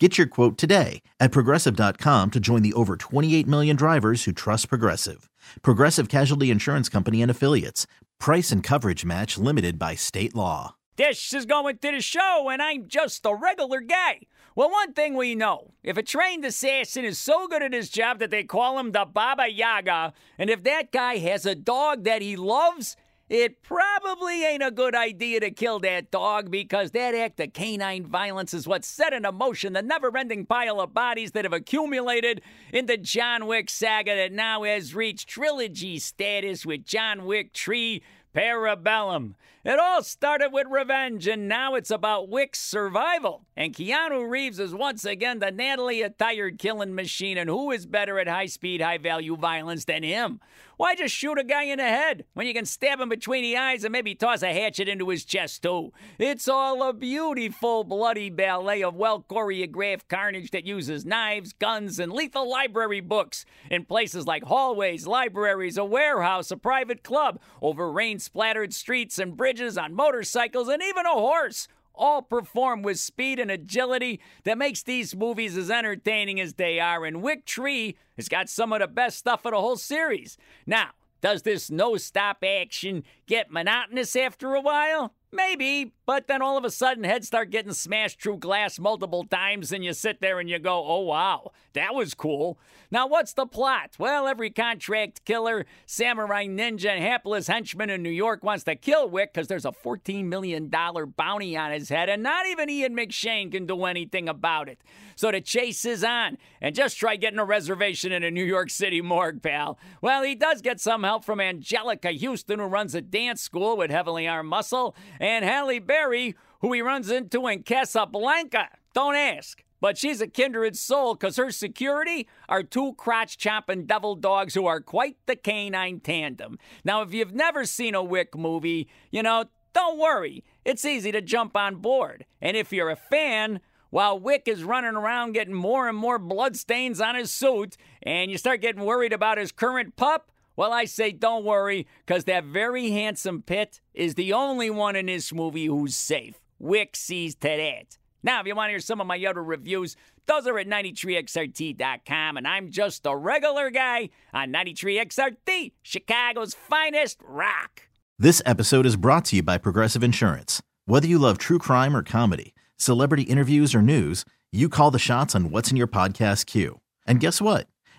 Get your quote today at progressive.com to join the over 28 million drivers who trust Progressive. Progressive Casualty Insurance Company and Affiliates. Price and coverage match limited by state law. This is going to the show, and I'm just a regular guy. Well, one thing we know if a trained assassin is so good at his job that they call him the Baba Yaga, and if that guy has a dog that he loves, it probably ain't a good idea to kill that dog because that act of canine violence is what set in motion the never ending pile of bodies that have accumulated in the John Wick saga that now has reached trilogy status with John Wick Three Parabellum. It all started with revenge, and now it's about Wick's survival. And Keanu Reeves is once again the Natalie attired killing machine, and who is better at high speed, high value violence than him? Why just shoot a guy in the head when you can stab him between the eyes and maybe toss a hatchet into his chest, too? It's all a beautiful, bloody ballet of well choreographed carnage that uses knives, guns, and lethal library books in places like hallways, libraries, a warehouse, a private club, over rain splattered streets and bridges, on motorcycles, and even a horse all perform with speed and agility that makes these movies as entertaining as they are. And Wick Three has got some of the best stuff of the whole series. Now, does this no stop action get monotonous after a while? Maybe, but then all of a sudden heads start getting smashed through glass multiple times, and you sit there and you go, oh wow, that was cool. Now, what's the plot? Well, every contract killer, samurai ninja, and hapless henchman in New York wants to kill Wick because there's a $14 million bounty on his head, and not even Ian McShane can do anything about it. So the chase is on, and just try getting a reservation in a New York City morgue, pal. Well, he does get some help from Anjelica Huston, who runs a dance school with heavily armed muscle and Halle Berry, who he runs into in Casablanca. Don't ask. But she's a kindred soul because her security are two crotch chomping devil dogs who are quite the canine tandem. Now, if you've never seen a Wick movie, you know, don't worry. It's easy to jump on board. And if you're a fan, while Wick is running around getting more and more bloodstains on his suit, and you start getting worried about his current pup, well, I say don't worry, because that very handsome Pit is the only one in this movie who's safe. Wick sees to that. Now, if you want to hear some of my other reviews, those are at 93XRT.com, and I'm just a regular guy on 93XRT, Chicago's finest rock. This episode is brought to you by Progressive Insurance. Whether you love true crime or comedy, celebrity interviews or news, you call the shots on what's in your podcast queue. And guess what?